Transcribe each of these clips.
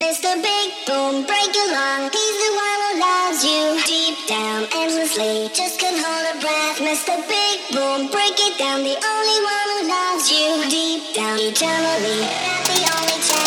Mr. Big Boom, break lung. He's the one who loves you deep down, endlessly. Just can't hold a breath. Mr. Big Boom, break it down. The only one who loves you deep down, eternally. That's the only chance.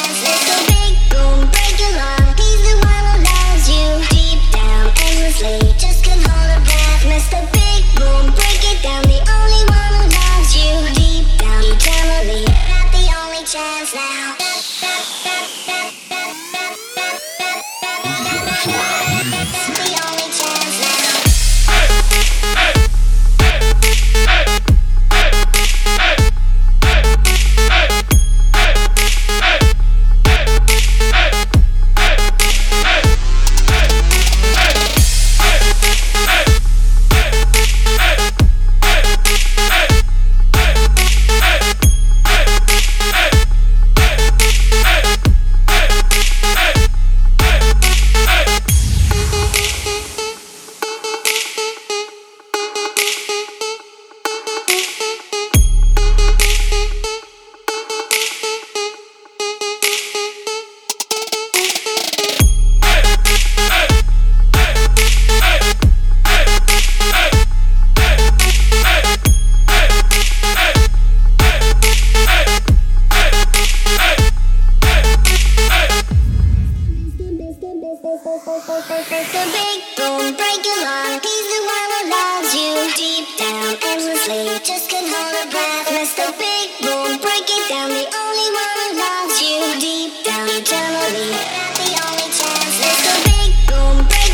Mr. Big Boom, break. He's the one who loves you deep down, endlessly. Just can't hold a breath. Big Boom, break it down. The only one who loves you deep down. That's the only chance. Big Boom, break.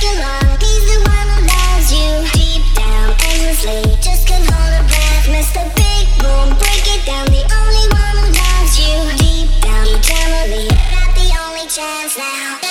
He's the one who loves you deep down, endlessly. Just can't hold a breath. Big Boom, break it down. The only one who loves you deep down. That's the only chance now.